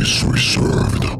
Is reserved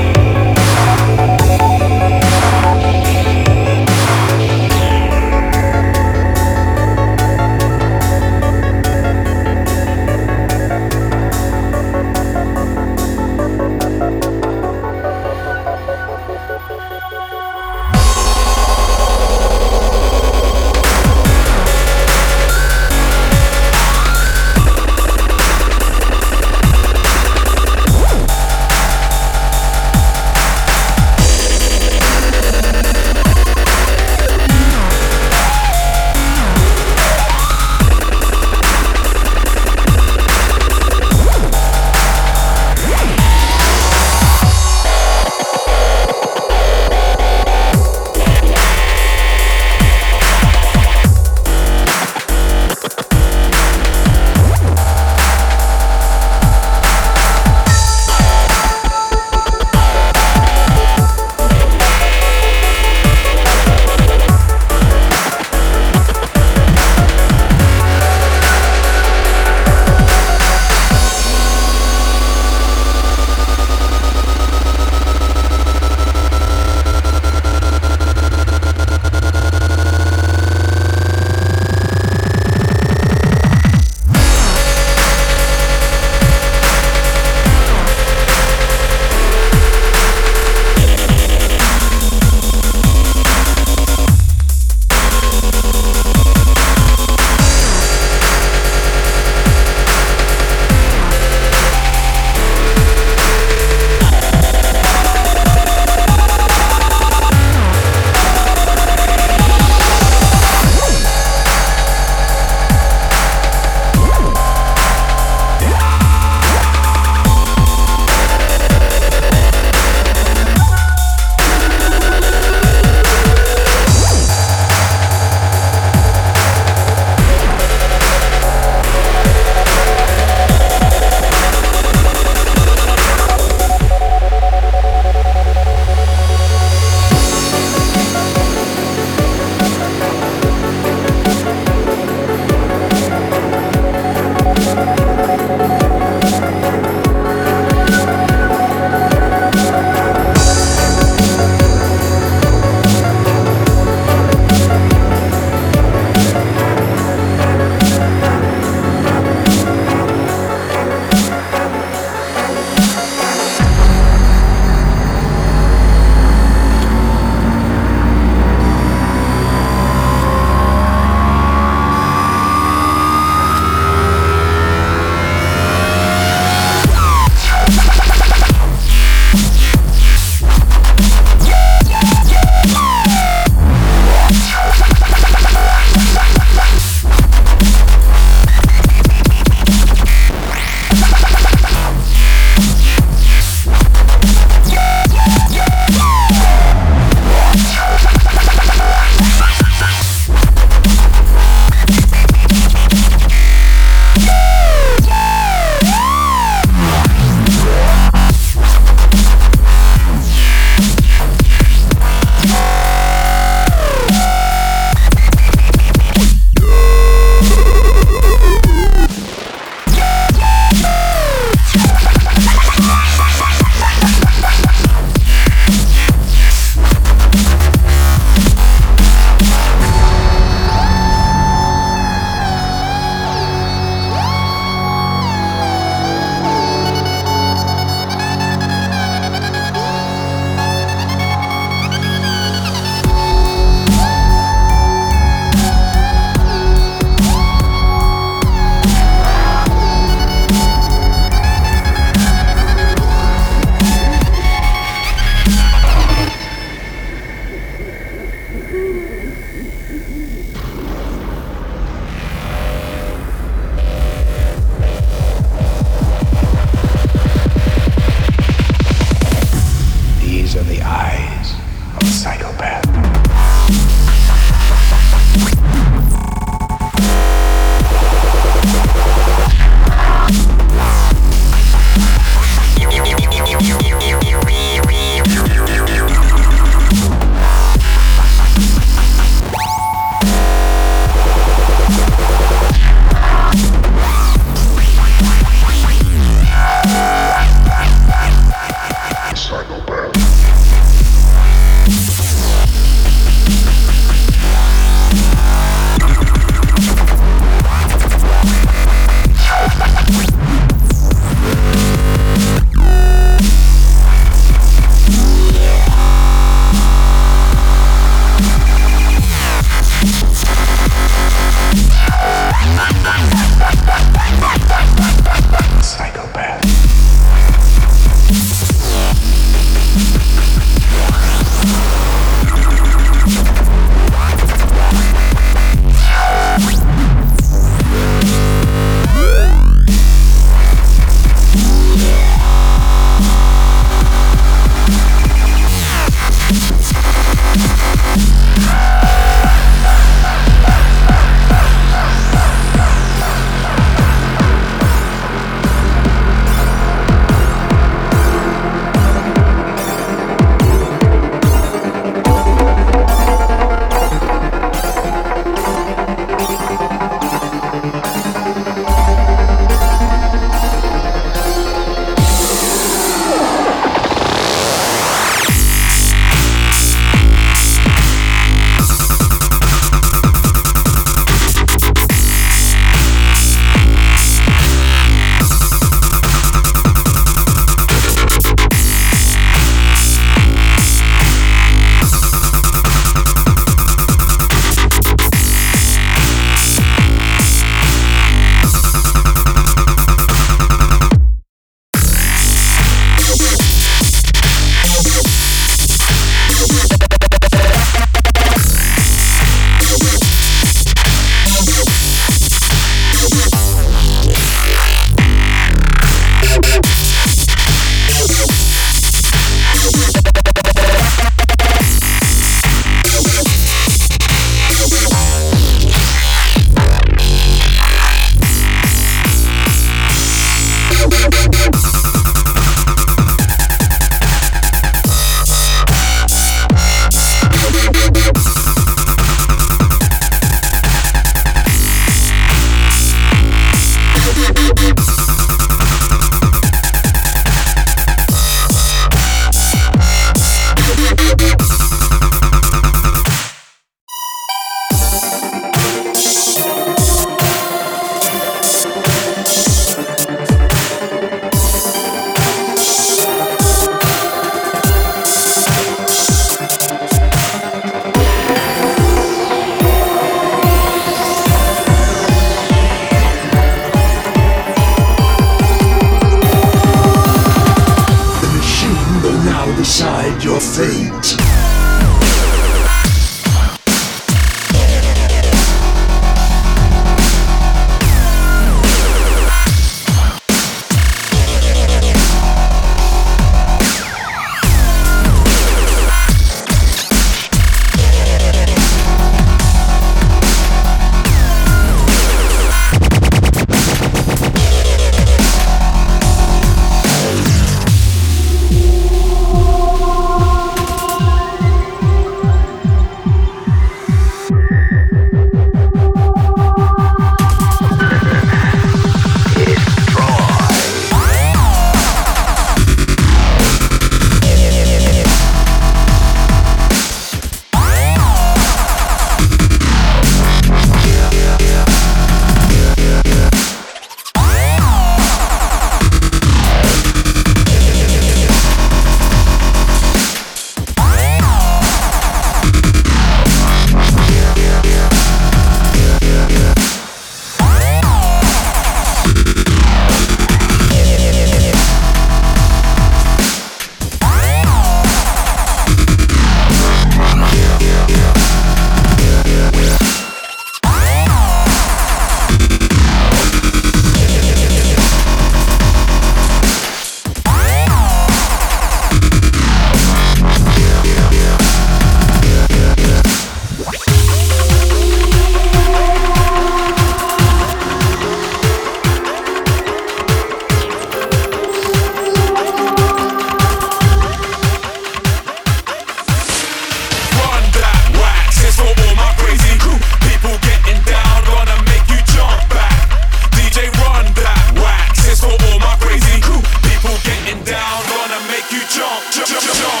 jump, jump, jump.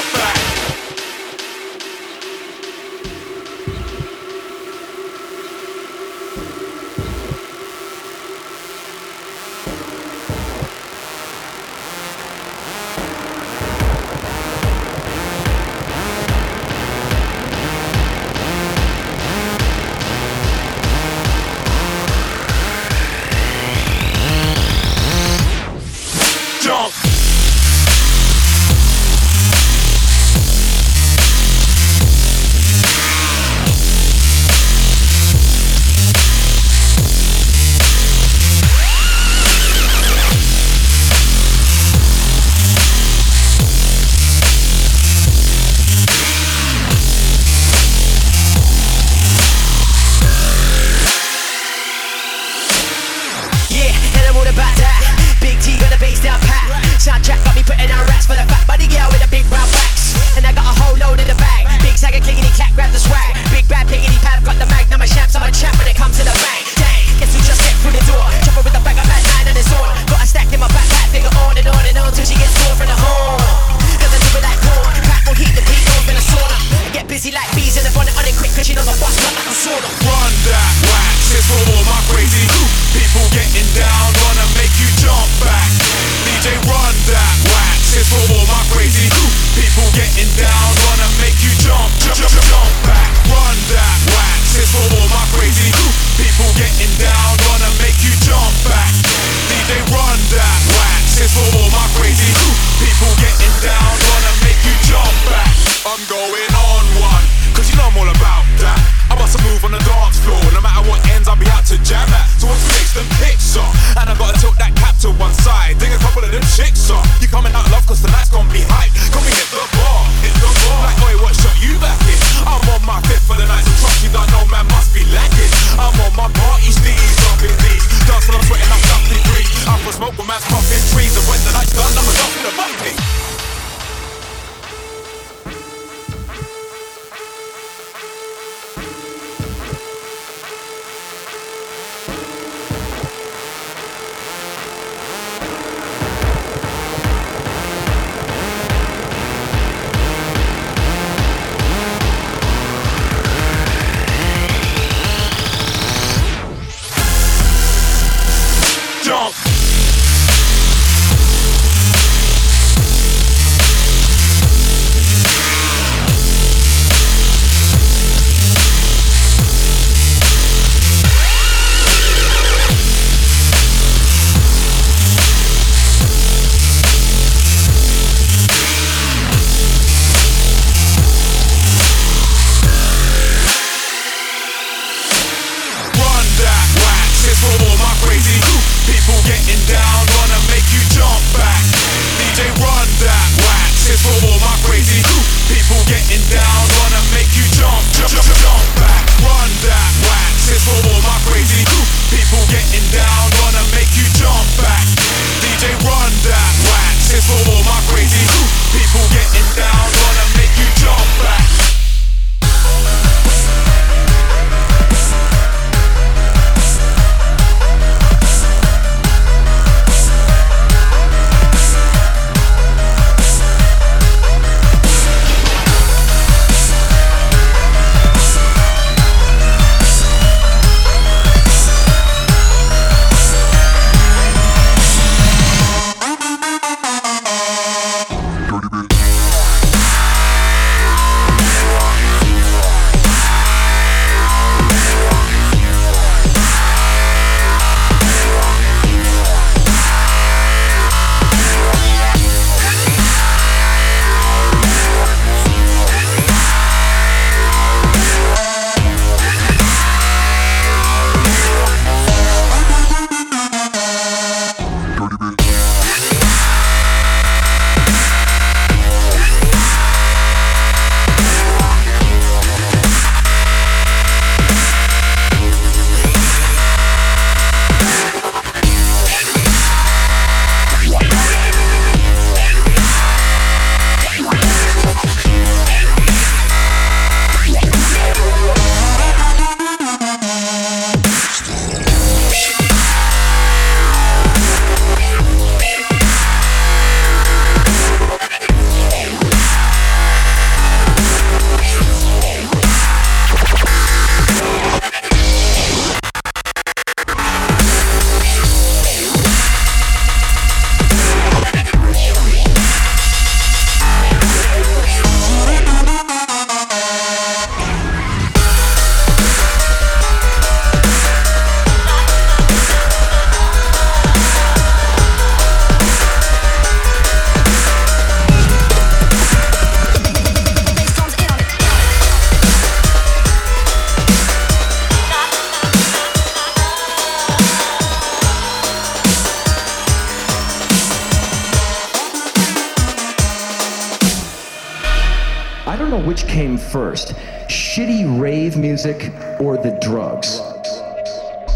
Music or the drugs.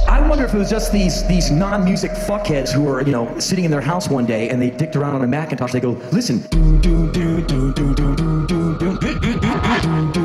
I wonder if it was just these these non-music fuckheads who are, you know, sitting in their house one day and they dicked around on a Macintosh. They go, listen, do do do do do do do do do do do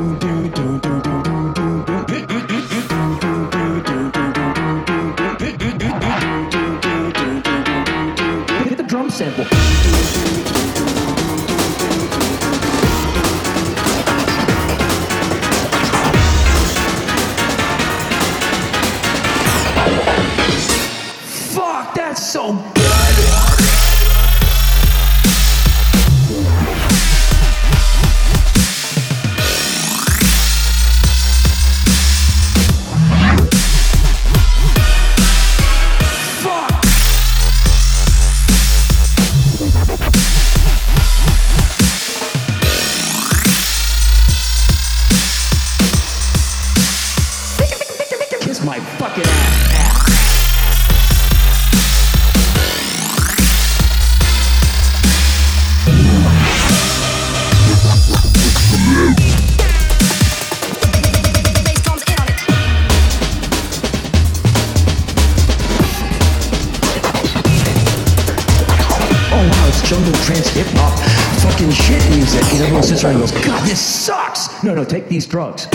these drugs.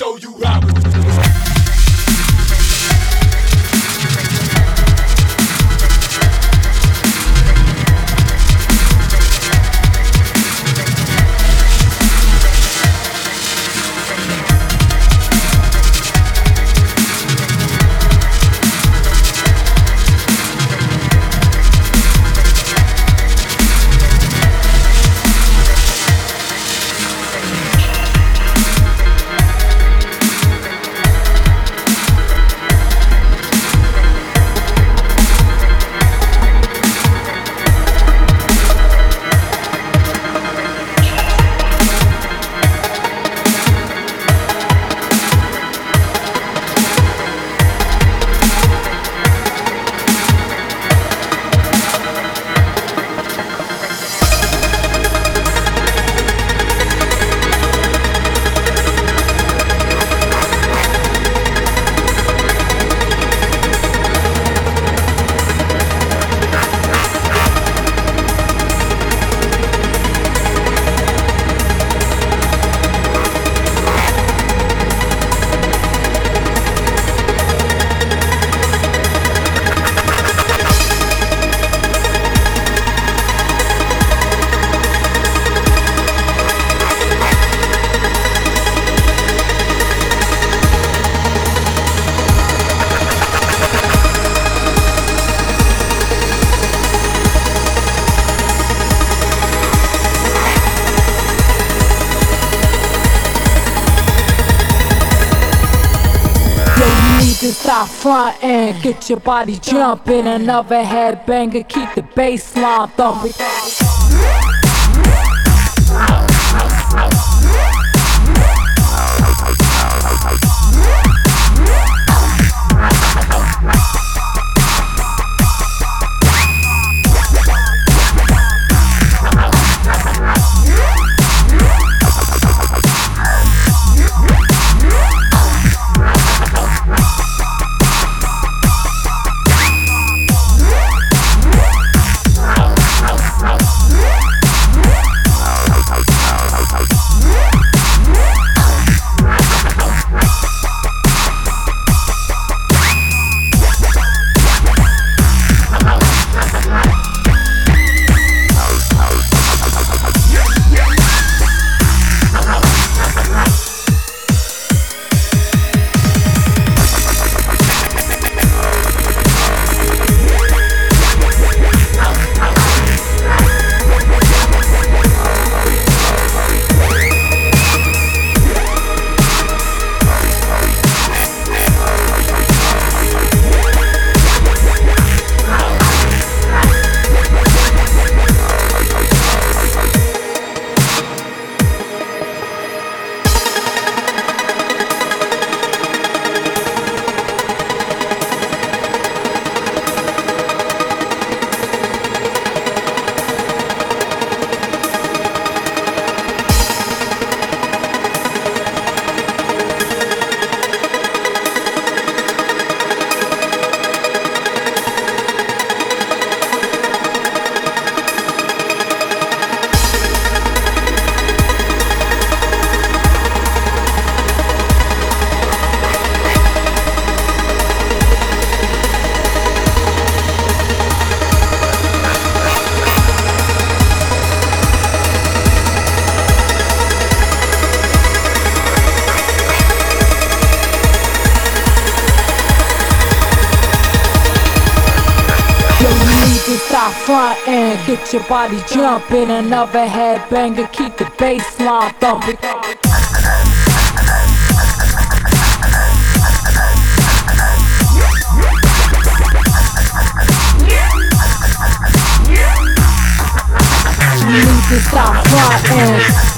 Show you how. Stop frontin', get your body jumping. Another head headbanger, keep the bass line thumping. Frontin', get your body jumping. Another headbanger, keep the bass line thumping. You need to stop frontin'.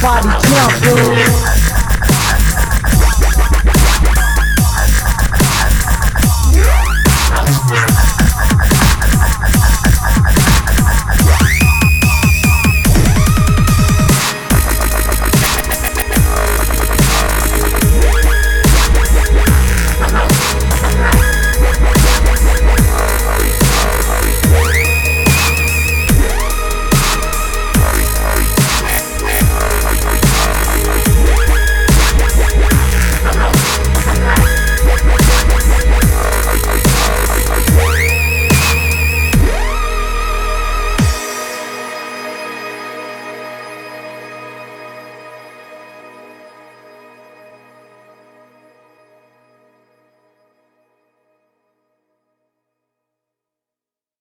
Body jumping.